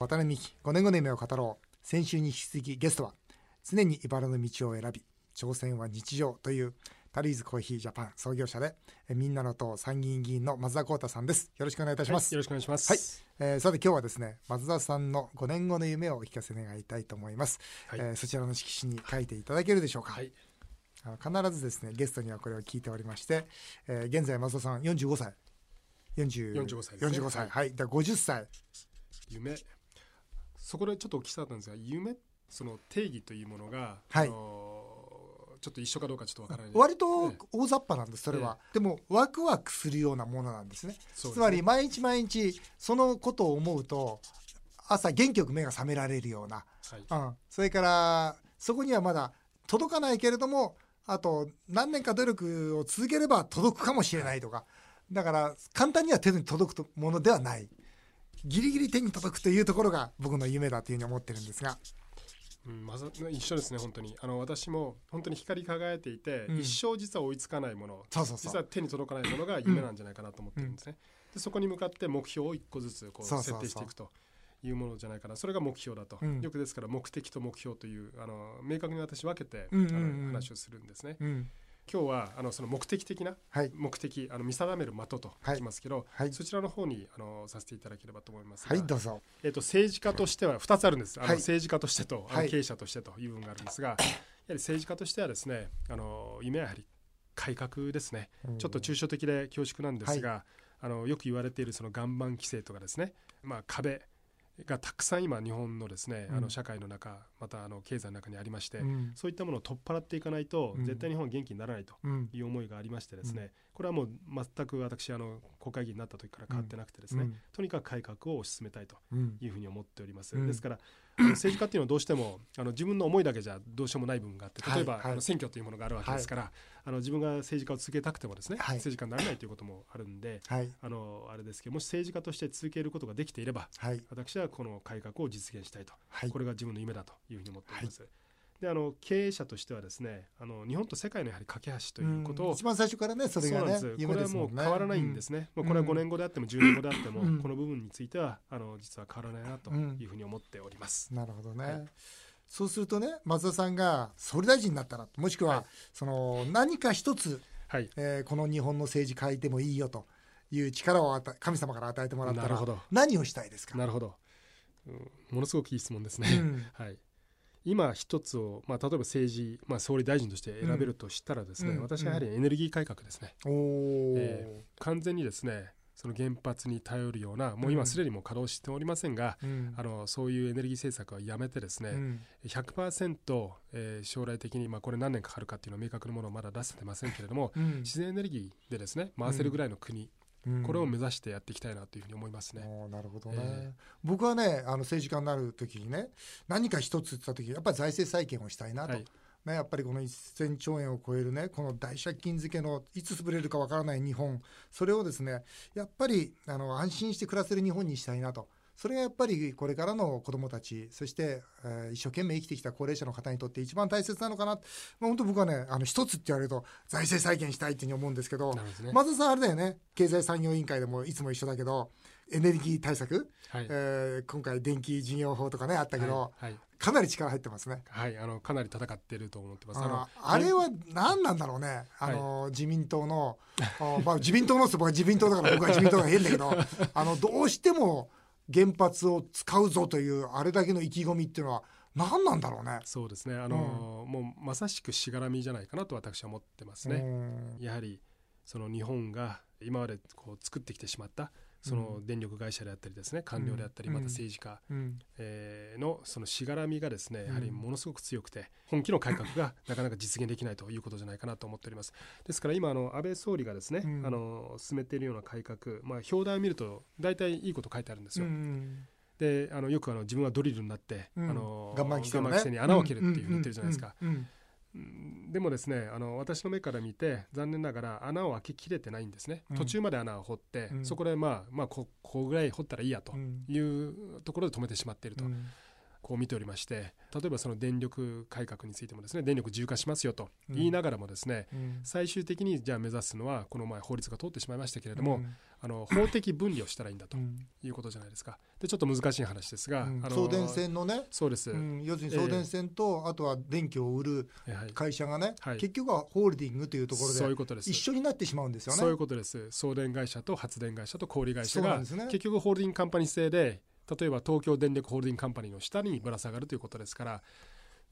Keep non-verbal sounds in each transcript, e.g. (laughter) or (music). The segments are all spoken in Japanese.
渡辺美希5年後の夢を語ろう。先週に引き続きゲストは常に茨の道を選び挑戦は日常というタリーズコーヒージャパン創業者でえみんなの党参議院議員の松田光太さんです。よろしくお願いいたします、よろしくお願いします。えーさて今日はですね松田さんの5年後の夢をお聞かせ願いたいと思います、はい。えーそちらの色紙に書いていただけるでしょうか、はい。必ずですねゲストにはこれを聞いておりまして、えー現在松田さん45歳。40 45歳ですね。45歳。はい、だから50歳。夢。そこでちょっとお聞きしたかったんですが、夢、その定義というものが、はい。ちょっと一緒かどうかちょっとわからない。割とええ。大雑把なんですそれは、でもワクワクするようなものなんですね。ねつまり毎日毎日そのことを思うと朝元気よく目が覚められるような、はい。うん、それからそこにはまだ届かないけれどもあと何年か努力を続ければ届くかもしれないとか。だから簡単には手に届くものではないギリギリ手に届くというところが僕の夢だというふうに思ってるんですが。うん、まず一緒ですね本当に。あの私も本当に光り輝いていて、うん。一生実は追いつかないもの。実は手に届かないものが夢なんじゃないかなと思ってるんですね、でそこに向かって目標を一個ずつこう。設定していくというものじゃないかな。それが目標だと、うん。よくですから目的と目標というあの明確に私分けて、うんうんうん。あの話をするんですね。うん今日はあのその目的的なはい。目的あの見定める的とはい。書きますけど、はい。そちらの方にあのさせていただければと思いますが、はいどうぞ。えっと政治家としては2つあるんです。あの、はい政治家としてとあはい。の経営者としてという部分があるんですが、やはり政治家としてはですねあの夢はやはり改革ですね、ちょっと抽象的で恐縮なんですが、あのよく言われているその岩盤規制とかですね、まあ、壁がたくさん今日本のですね、うん。あの社会の中またあの経済の中にありまして、うん。そういったものを取っ払っていかないと、うん。絶対日本は元気にならないとうん。いう思いがありましてですね、これはもう全く私あの国会議員になった時から変わってなくてですね、うん。とにかく改革を推し進めたいとうん。いうふうに思っております、うん。ですから政治家っていうのはどうしてもあの自分の思いだけじゃどうしようもない部分があって例えば、あの選挙というものがあるわけですから、あの自分が政治家を続けたくてもですね、はい。政治家になれないということもあるんではい。あのあれですけどもし政治家として続けることができていればはい。私はこの改革を実現したいと、はい。これが自分の夢だというふうに思っております。であの経営者としてはですねあの日本と世界のやはり架け橋ということをうん一番最初からねそれがねこれはもう変わらないんですね、もうこれはうん5年後であっても10年後であっても、うん。この部分についてはあの実は変わらないなというふうに思っております。なるほどね、はい。そうするとね松田さんが総理大臣になったらもしくは、はい。その何か一つ、はい。えーこの日本の政治変えてもいいよという力を与え神様から与えてもらったらなるほど。何をしたいですか？なるほど、うん。ものすごくいい質問ですね。うん。(laughs) はい今一つを、まあ、例えば政治、まあ、総理大臣として選べるとしたらですね、うん。私はやはりエネルギー改革ですね、おお、え完全にですねその原発に頼るようなもううん。今すでにもう稼働しておりませんが、うん。あのそういうエネルギー政策はやめてですね、うん。100%、えー将来的に、まあ、これ何年かかるかっていうのは明確なものをまだ出せてませんけれども、うん。自然エネルギーでですね回せるぐらいの国、うんこれを目指してやっていきたいなというふうに思いますね。なるほどね、え僕はねあの政治家になる時にね何か一つ言った時やっぱり財政再建をしたいなと、はい。ね、やっぱりこの1000兆円を超えるねこの大借金付けのいつ潰れるかわからない日本。それをですねやっぱりあの安心して暮らせる日本にしたいなとそれがやっぱりこれからの子どもたちそして、えー一生懸命生きてきた高齢者の方にとって一番大切なのかな、まあ、本当僕はねあの一つって言われると財政再建したいっていうふうに思うんですけどね。松田さんあれだよね。経済産業委員会でもいつも一緒だけどエネルギー対策、はい。えー今回電気事業法とかねあったけど、はいはい。かなり力入ってますね。はい、あのかなり戦っていると思ってます。あののあれは何なんだろうね、あの自民党の、あまあ、自民党の僕は自民党だから僕は自民党が変だけど (laughs) あのどうしても原発を使うぞというあれだけの意気込みっていうのは何なんだろうね。そうですねあの、もうまさしくしがらみじゃないかなと私は思ってますね。うんやはりその日本が今までこう作ってきてしまったその電力会社であったりですね官僚であったりうん。また政治家、うん。えーのそのしがらみがですねん。やはりものすごく強くて本気の改革が (laughs) なかなか実現できないということじゃないかなと思っております。ですから今あの安倍総理がですね、うん。あの進めているような改革まあ表題を見ると大体いいこと書いてあるんですよ、うんであのよくあの自分はドリルになって、うん。あの岩盤規制に穴を開けるっていうふうに言ってるじゃないですか、でもですねあの私の目から見て残念ながら穴を開けきれてないんですね、うん。途中まで穴を掘って、うん。そこでまあまあこここぐらい掘ったらいいやとうん。いうところで止めてしまっていると、うんこう見ておりまして例えばその電力改革についてもですね電力自由化しますよと言いながらもですね、うん。最終的にじゃあ目指すのはこの前法律が通ってしまいましたけれども、うん。あの法的分離をしたらいいんだとうん。いうことじゃないですか。でちょっと難しい話ですが、うん。あの送電線のね、そうです、うん、要するに送電線と、あとは電気を売るはい会社がね、はい。結局はホールディングというところでそういうことです。一緒になってしまうんですよね。そういうことです送電会社と発電会社と小売会社がね結局ホールディングカンパニー制で例えば東京電力ホールディングカンパニーの下にぶら下がるということですから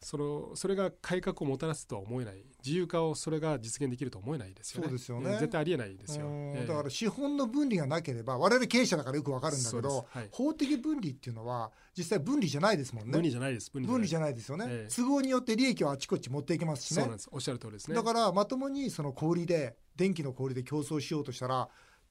そのそれが改革をもたらすとは思えない。自由化をそれが実現できるとは思えないですよね。そうですよね。えー絶対ありえないですよ、うん。えー。だから資本の分離がなければ我々経営者だからよくわかるんだけど、はい。法的分離っていうのは実際分離じゃないですもんね。分離じゃないです分分離じゃゃないですよね、ええ都合によって利益をあちこち持っていけますしね。そうなんです。おっしゃる通りですね。だからまともにその小売りで電気の小売りで競争しようとしたら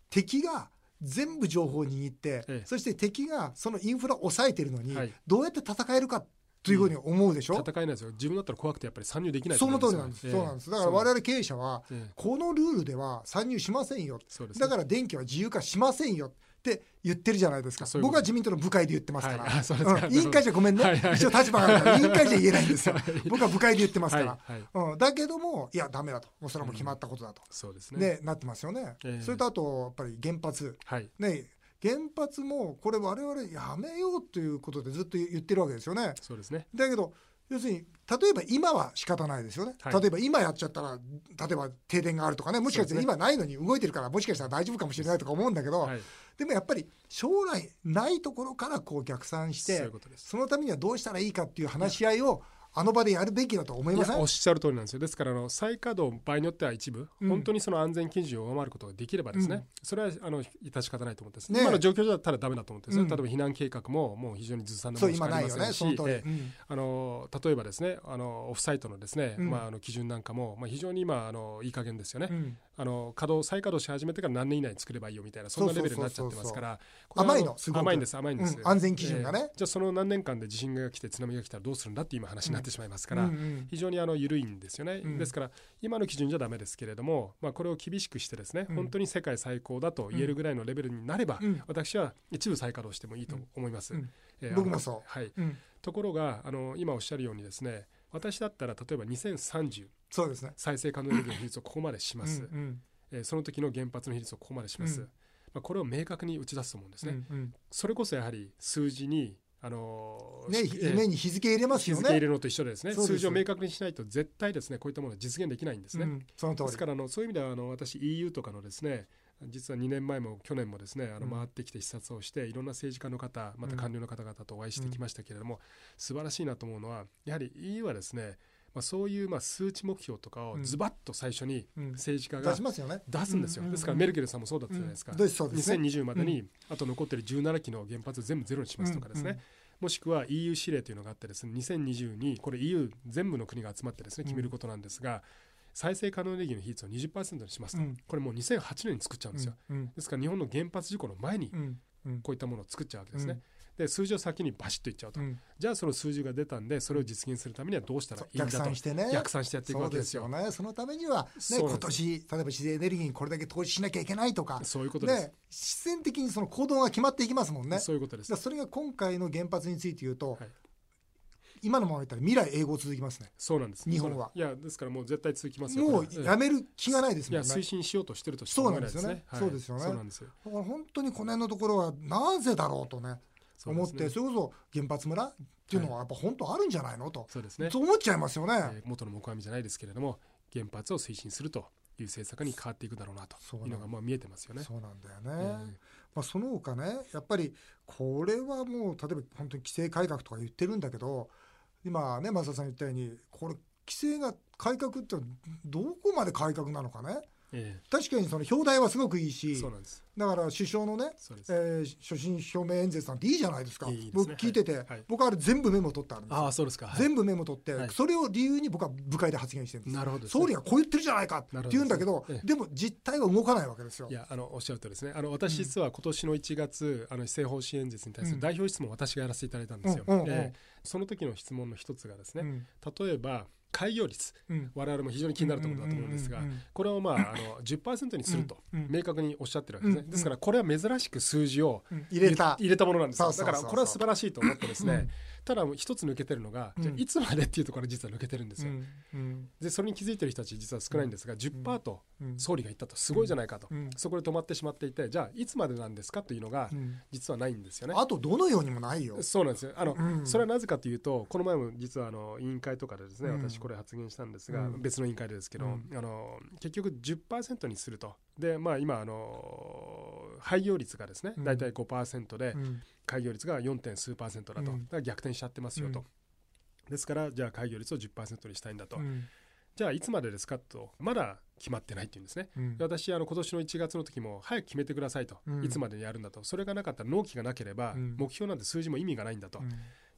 敵が全部情報を握って、ええ。そして敵がそのインフラを抑えてるのに、はい。どうやって戦えるかというふうに思うでしょ、戦えないですよ。自分だったら怖くてやっぱり参入できないとその思通りなんです、よそうなんです。だから我々経営者はええ。このルールでは参入しませんよ。ね。だから電気は自由化しませんよって言ってるじゃないですか。僕は自民党の部会で言ってますから、はい。うん。委員会じゃごめんね、はいはい。一応立場があるから。委員会じゃ言えないんですよ。(laughs) はい。僕は部会で言ってますから、はいはい。うん、だけどもいやダメだと。もうそれはもう決まったことだと、そうですね。ねなってますよね、ええ。それとあとやっぱり原発。はい。ね原発もこれ我々やめようということでずっと言ってるわけですよね。そうですね。だけど要するに例えば今は仕方ないですよね、はい。例えば今やっちゃったら例えば停電があるとかね。もしかしてそうですね。今ないのに動いてるからもしかしたら大丈夫かもしれないとか思うんだけど、はい。でもやっぱり将来ないところからこう逆算してそのためにはどうしたらいいかっていう話し合いをあの場でやるべきだと思いません？いやおっしゃる通りなんですよ。ですからあの再稼働場合によっては一部、うん。本当にその安全基準を上回ることができればですね、うん。それはあの致し方ないと思ってです、ね今の状況だったらダメだと思ってですね、うん。例えば避難計画ももう非常にずさんなものしかありませんしねええ。うん。あの例えばですねあのオフサイトのですね、うん。まあ、あの基準なんかも、まあ、非常に今あのいい加減ですよね、うん。あの稼働再稼働し始めてから何年以内に作ればいいよみたいなそんなレベルになっちゃってますから甘いのすごく。甘いんです甘いんです、うん。安全基準がね。じゃあその何年間で地震が来て津波が来たらどうするんだって今話になってしまいますから、非常にあの緩いんですよね、うん。ですから今の基準じゃダメですけれども、まあ、これを厳しくしてですね、うん。本当に世界最高だと言えるぐらいのレベルになれば、うん。私は一部再稼働してもいいと思います、うん。えー僕もそう。はい、うん。ところがあの今おっしゃるようにですね私だったら例えば2030そうですね。再生可能エネルギーの比率をここまでします、うえーその時の原発の比率をここまでします、うん。まあ、これを明確に打ち出すと思うんですね、それこそやはり数字にあのーねしえに日付入れますよね。日付入れるのと一緒でですね。数字を明確にしないと絶対ですねこういったものは実現できないんですね、うんその通り。ですからあのそういう意味ではあの私 EU とかのですね実は2年前も去年もですねあのうん。回ってきて視察をしていろんな政治家の方また官僚の方々とお会いしてきましたけれども、素晴らしいなと思うのはやはり EU はですね、まあ、そういうまあ数値目標とかをズバッと最初にうん。政治家が出しますよね。出すんですよ、うん。ですからメルケルさんもそうだったじゃないですか、うん。そうですね。2020までにあと残ってる17基の原発全部ゼロにしますとかですね、うん。うんもしくは EU 指令というのがあってですね2020にこれ EU 全部の国が集まってですねうん。決めることなんですが、再生可能エネルギーの比率を20%にしますと、うん。これもう2008年に作っちゃうんですよ、うん。ですから日本の原発事故の前にうん。うん。こういったものを作っちゃうわけですね、で数字を先にバシッといっちゃうと、うん。じゃあその数字が出たんでそれを実現するためにはどうしたらいいんだ逆と算してね。逆算してやっていくわけでよ。よね。そのためには、ね、今年例えば自然エネルギーにこれだけ投資しなきゃいけないとかそういうことです、ね、自然的にその行動が決まっていきますもんね。そういうことです。それが今回の原発について言うと、はい。今のままいったら未来永劫続きますね。そうなんです。日本は。いやですからもう絶対続きますよ。もうやめる気がないですもんね。推進しようとしてるとしかないなんですよね。はいそうですよね。そうなんですよだから本当にこの辺のところはなぜだろうとね思ってねそれこそ原発村っていうのはやっぱ本当あるんじゃないのと、そうですね。そう思っちゃいますよね、えー元の木阿弥じゃないですけれども原発を推進するという政策に変わっていくだろうなというのがまあ見えてますよね。そうなんだよえね、まあ、その他ねやっぱりこれはもう例えば本当に規制改革とか言ってるんだけど今ね増田さん言ったようにこれ規制が改革ってどこまで改革なのかねえ確かにその表題はすごくいいえし。だから首相のね。えー所信表明演説なんていいじゃないですか。僕聞いてて、は僕あれ全部メモ取ってあるんですよ。ああそうですか。はい。全部メモ取って、はい。それを理由に僕は部会で発言してるんですなるほど総理がこう言ってるじゃないかって言うんだけどええ。でも実態は動かないわけですよ。いやあのおっしゃるとりですね。あの私実は今年の1月、あの施政方針演説に対すうん。る代表質問を私がやらせていただいたんですよ。うんうんうん。ええ。その時の質問の一つがですね、うん。例えば開業率、うん。我々も非常に気になるところだと思うんですが、これをまああの10%にすると明確におっしゃってるわけですね、うんですからこれは珍しく数字をうん。入れた。入れたものなんですよ。そうそうそうそう。だからこれは素晴らしいと思ってですね、うんただ一つ抜けてるのが、うん。じゃあいつまでっていうところが実は抜けてるんですよ、でそれに気づいてる人たち実は少ないんですが、10%とうん。総理が言ったと。すごいじゃないかと、うん。そこで止まってしまっていてじゃあいつまでなんですかというのがうん。実はないんですよね。あとどのようにもないよ。そうなんですよ。あの、うん。それはなぜかというとこの前も実はあの委員会とかでですね、うん。私これ発言したんですが、うん。別の委員会でですけど、うん。あの結局10%にすると。でまあ今あの廃業率がですねうん。大体5%で、うん開業率が 4. 点数パーセントだと、うん。だから逆転しちゃってますよと、ですからじゃあ開業率を10%にしたいんだと、うん。じゃあいつまでですかとまだ決まってないっていうんですね。私あの今年の1月の時も早く決めてくださいと、うん。いつまでにやるんだと。それがなかったら納期がなければ、うん。目標なんて数字も意味がないんだと。うん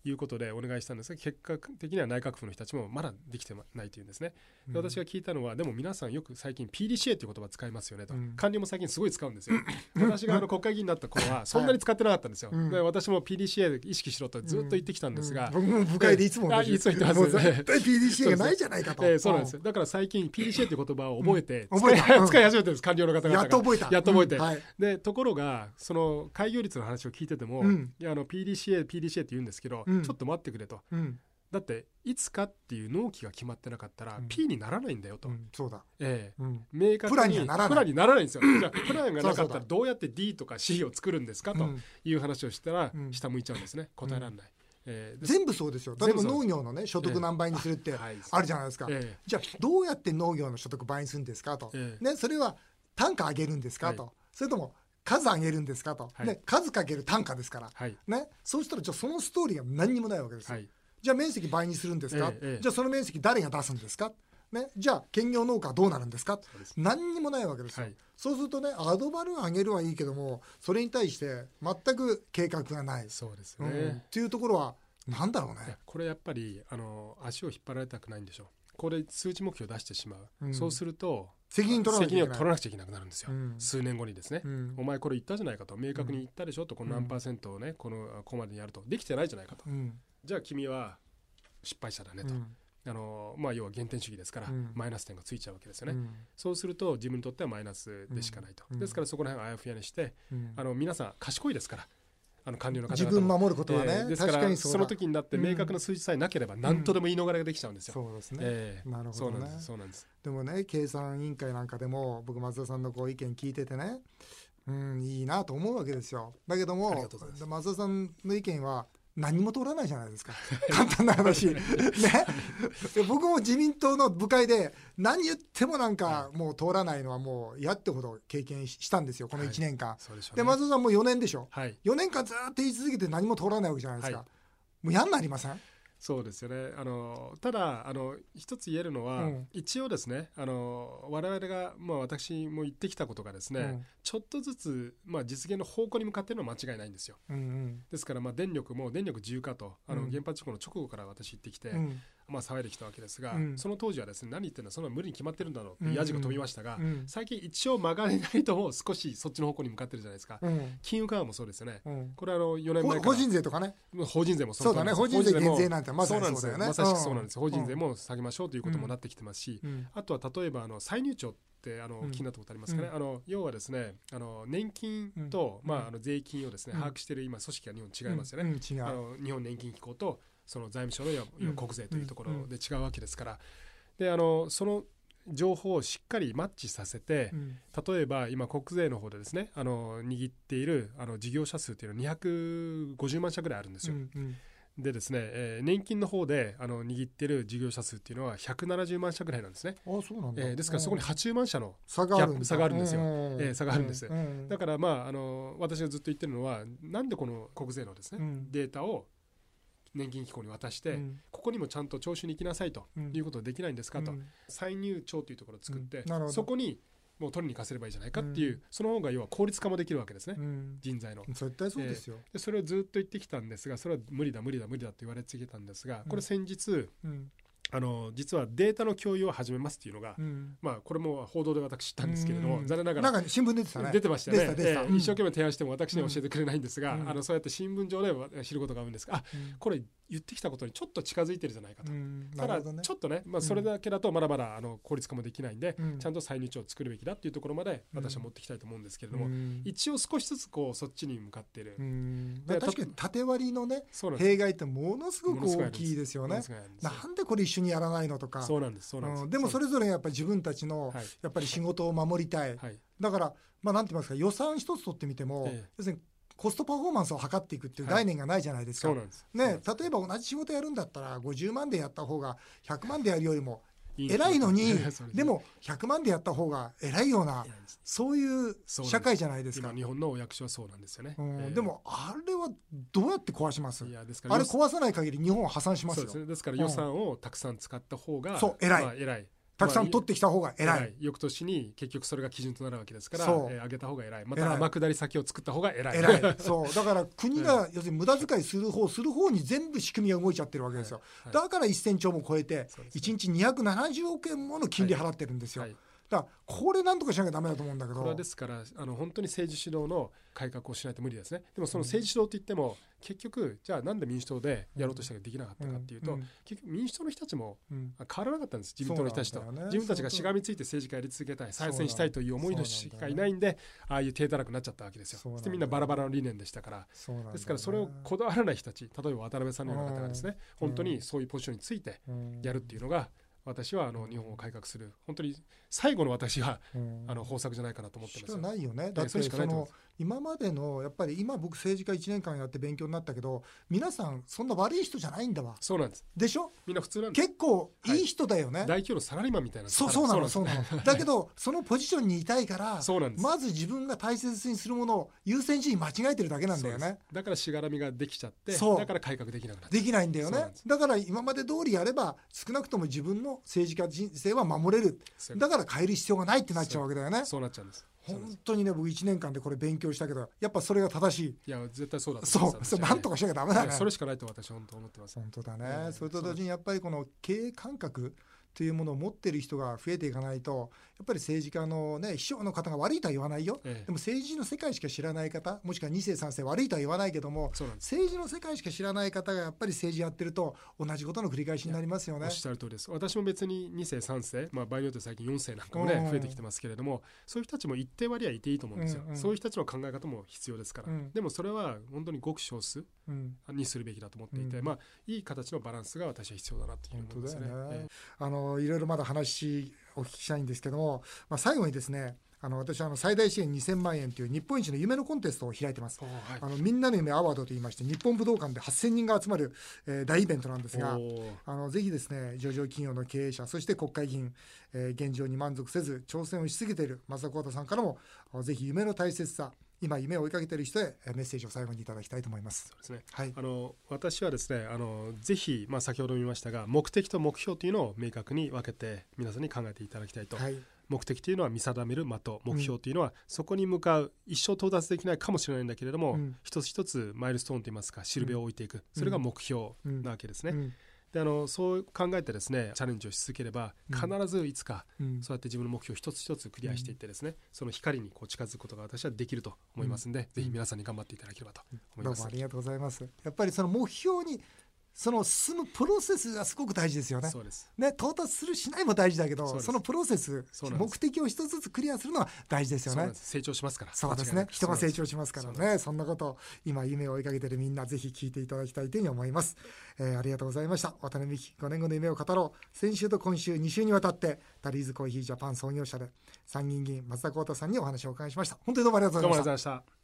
いうことでお願いしたんですが結果的には内閣府の人たちもまだできてないというんですね、で私が聞いたのはでも皆さんよく最近 PDCA という言葉使いますよねと、うん。官僚も最近すごい使うんですよ。(laughs) 私があの国会議員になった頃はそんなに使ってなかったんですよ、うん。で私も PDCA で意識しろとずっと言ってきたんですが、うん。僕も部会でいつも (laughs) いつも言ってますもう絶対 PDCA がないじゃないかと。えーそうなんです。よだから最近 PDCA という言葉を覚えて、うん。覚えた。うん。使い始めてるんです官僚の方々が。やっと覚えた。やっと覚えて。うん。はい。でところがその開業率の話を聞いてても、うん。いやあの PDCA PDCA って言うんですけど、うん。ちょっと待ってくれと。うん。だっていつかっていう納期が決まってなかったらうん。P にならないんだよと、うん。そうだ。ええ。うん。明確にプランにはならない。プランにならないんですよ。(laughs) じゃあプランがなかったそうそうだらどうやって D とか C を作るんですかとうん。いう話をしたらうん。下向いちゃうんですね。答えられない、ええ。で全部そうですよ。例えば全部そう農業のね所得何倍にするってはい。あるじゃないですか。えじゃあどうやって農業の所得倍にするんですかと。ええ。ねそれは単価上げるんですかはい。とそれとも数上げるんですかと。はい。ね数かける単価ですから。はい。ね。そうしたらじゃあそのストーリーが何にもないわけですよ。はい。じゃあ面積倍にするんですか、ええええ。じゃあその面積誰が出すんですか、ね、じゃあ兼業農家はどうなるんですか？何にもないわけですよ、はい。そうするとねアドバルーン上げるはいいけどもそれに対して全く計画がない、そうですね、うん。っていうところはなんだろうね、これやっぱりあの足を引っ張られたくないんでしょうこれ数値目標を出してしまう、うん。そうすると責任取らなくちゃいけなくなるんですよ、うん。数年後にですね、うん。お前これ言ったじゃないかと。明確に言ったでしょと。この何パーセントをねこのここまでにやると。できてないじゃないかと。うん。じゃあ君は失敗者だねと、うん。あのまあ、要は減点主義ですから、うん。マイナス点がついちゃうわけですよね、うん。そうすると自分にとってはマイナスでしかないと、うん。ですからそこら辺をあやふやにしてうん。あの皆さん賢いですからあの官僚の方々自分守ることはね、えーですから確かにその時になって明確な数字さえなければ何とでも言い逃れができちゃうんですよ。そうですね、ええ。なるほどね。そうなんですそうなんです。でもね経産委員会なんかでも僕松田さんのこう意見聞いててねうんいいなと思うわけですよ。だけどあも松田さんの意見は何も通らないじゃないですか。(laughs) 簡単な話。(laughs) ね。で僕も自民党の部会で何言ってもなんかもう通らないのはもう嫌ってほど経験ししたんですよ。この1年間、そうでね。で松田さんも4年でしょ。はい。4年間ずっと言い続けて何も通らないわけじゃないですか、はもう嫌になりません？そうですよね。あのただあの一つ言えるのは、うん。一応ですねあの我々がまあ私も言ってきたことがですね、うん。ちょっとずつまあ実現の方向に向かっているのは間違いないんですよ。うんですからまあ電力も電力自由化とあのうん。原発事故の直後から私言ってきて、うんうんまあ騒いできたわけですが、うん。その当時はですね何言ってんだそんな無理に決まってるんだろうってヤジが飛びましたが、うん。最近一応曲がれないとも少しそっちの方向に向かってるじゃないですか、うん。金融緩和もそうですよね。うん。これあの4年ほ前法人税とかね。法人税もそうだね。法人税減税なんてまさにそうなんですそうだよね。まさしくそうなんです、うん。法人税も下げましょうということもなってきてますし、うん。あとは例えばあの再入庁ってあの、うん。気になったことありますかね、うん。あの要はですねあの年金と、うん。まあ、あの税金をですね、うん。把握している今組織が日本違いますよね、あの日本年金機構とその財務省の国税というところで違うわけですから、であのその情報をしっかりマッチさせて、うん。例えば今国税の方でですねあの握っているあの事業者数というのは250万社ぐらいあるんですよ。うんうん。でですね、えー年金の方であの握っている事業者数っていうのは170万社ぐらいなんですね。あそうなんだ。えーですからそこに80万社の差があるんだ。ギャップ差があるんですよ。うんえー差があるんです。うん。だからまああの私がずっと言ってるのはなんでこの国税のですね、うん。データを年金機構に渡して、うん。ここにもちゃんと徴収に行きなさいとうん。いうことできないんですかと、うん。再入庁というところを作って、そこにもう取りに行かせればいいじゃないかっていう、うん。その方が要は効率化もできるわけですね、うん。人材の。絶対そうですよ。でそれをずっと言ってきたんですがそれは無理だ無理だ無理だと言われ続けたんですがこれ先日、うんあの実はデータの共有を始めますっていうのが、うん。まあこれも報道で私知ったんですけれども、うん。残念ながらなんか新聞出てたね。出てましたね。ええ。一生懸命提案しても私には教えてくれないんですが、うん。あのそうやって新聞上で知ることがあるんですがあうん。これ言ってきたことにちょっと近づいてるじゃないかと。うんただちょっとね、まあ、それだけだとまだまだあの効率化もできないんで、うん。ちゃんと再入庁を作るべきだっていうところまで私は持ってきたいと思うんですけれども、うん。一応少しずつこうそっちに向かっている、うん。で確かに縦割りのね弊害ってものすごく大きいですよね。なんでこれ一緒にやらないのとか。そうなんですそうなんです、うん。でもそれぞれやっぱり自分たちのはい。やっぱり仕事を守りたい。はい。だからまあなんて言いますか予算一つ取ってみてもええ。要するにコストパフォーマンスを測っていくっていうはい。概念がないじゃないですか。ね例えば同じ仕事やるんだったら50万でやった方が100万でやるよりも偉いのに (laughs) でも100万でやった方が偉いようなそういう社会じゃないですか。今日本のお役所はそうなんですよね、うん。ええ。でもあれはどうやって壊します？あれ壊さない限り日本は破産しますよ。ですね。ですから予算をたくさん使った方が、そう偉い。まあ偉いたくさん取ってきた方が偉い。偉い翌年に結局それが基準となるわけですから、えー上げた方が偉い。また天下り先を作った方が偉い。偉い。(laughs) そう。だから国が要するに無駄遣いする方する方に全部仕組みが動いちゃってるわけですよ、はい。だから1000兆も超えてそうですね。1日270億円もの金利払ってるんですよ、はいだからこれなんとかしなきゃダメだと思うんだけど。これはですからあの本当に政治主導の改革をしないと無理ですね。でもその政治主導って言っても、結局じゃあなんで民主党でやろうとしたけどできなかったかっていうと、うん結局民主党の人たちも変わらなかったんです。自民党の人たちと、ね。自分たちがしがみついて政治家やり続けたい再選したいという思いのしかいないんでああいう低たらくなっちゃったわけですよ。そしてみんなバラバラの理念でしたから。ね。ですからそれをこだわらない人たち例えば渡辺さんのような方がですねうん。本当にそういうポジションについてうんやるっていうのが私はあの日本を改革する。本当に最後の私はうん。あの方策じゃないかなと思ってしかますよ。ないよね。だってそれしかないと思いのます今までのやっぱり今僕政治家1年間やって勉強になったけど皆さんそんな悪い人じゃないんだわ。そうなんです。でしょ？みんな普通なんです。結構い。い人だよね、大企業のサラリーマンみたいなそうそうなのそうななの。(laughs) だけどそのポジションにいたいからそうなんです。まず自分が大切にするものを優先順位間違えてるだけなんだよね。だからしがらみができちゃってそう。だから改革できなくなっできないんだよね。だから今まで通りやれば少なくとも自分の政治家人生は守れる。だから変える必要がないってなっちゃうわけだよね。そうなっちゃうんです本当にね僕1年間でこれ勉強したけどやっぱそれが正しい。いや絶対そうだとそうそれなんとかしなきゃダメだね。それしかないと私は本当思ってます。本当だね、ええそれと同時にやっぱりこの経営感覚というものを持っている人が増えていかないとやっぱり政治家のね秘書の方が悪いとは言わないよ、ええ。でも政治の世界しか知らない方もしくは2世3世悪いとは言わないけども政治の世界しか知らない方がやっぱり政治やってると同じことの繰り返しになりますよね。おっ。しゃる通りです。私も別に2世3世、まあ、場合によって最近4世なんかもねうん。増えてきてますけれどもそういう人たちも一定割合いていいと思うんですよ、うんうんそういう人たちの考え方も必要ですから、うん。でもそれは本当にごく少数うん。にするべきだと思っていて、うん。まあいい形のバランスが私は必要だなというふうに思いますね。あのいろいろまだ話お聞きしたいんですけども、まあ、最後にですねあの私はあの最大支援2000万円という日本一の夢のコンテストを開いてます。はい。あのみんなの夢アワードといいまして日本武道館で8000人が集まる、えー大イベントなんですがあのぜひですね上場企業の経営者そして国会議員、えー現状に満足せず挑戦をし続けている松田幸太さんからもあぜひ夢の大切さ今夢を追いかけている人へえーメッセージを最後にいただきたいと思います。そうですね。はい、あの私はですねあのぜひ、まあ、先ほども言いましたが目的と目標というのを明確に分けて皆さんに考えていただきたいと、はい。目的というのは見定める的。目標というのは、そこに向かう一生到達できないかもしれないんだけれども、うん。一つ一つマイルストーンといいますかしるべを置いていく、それが目標なわけですね。うんであのそう考えてですねチャレンジをし続ければうん必ずいつか、うんそうやって自分の目標を一つ一つクリアしていってですね、その光にこう近づくことが私はできると思いますんで、ぜひ皆さんに頑張っていただければと思います。どうもありがとうございます。やっぱりその目標にその進むプロセスがすごく大事ですよね。そうです。ね、到達するしないも大事だけどそのプロセス目的を一つずつクリアするのは大事ですよね。成長しますから。そうですね。人が成長しますからね。そんなことを今夢を追いかけているみんなぜひ聞いていただきたいというふうに思います、えーありがとうございました。渡辺美希5年後の夢を語ろう。先週と今週2週にわたってタリーズコーヒージャパン創業者で参議院議員松田幸太さんにお話をお伺いしました。本当にどうもありがとうございました。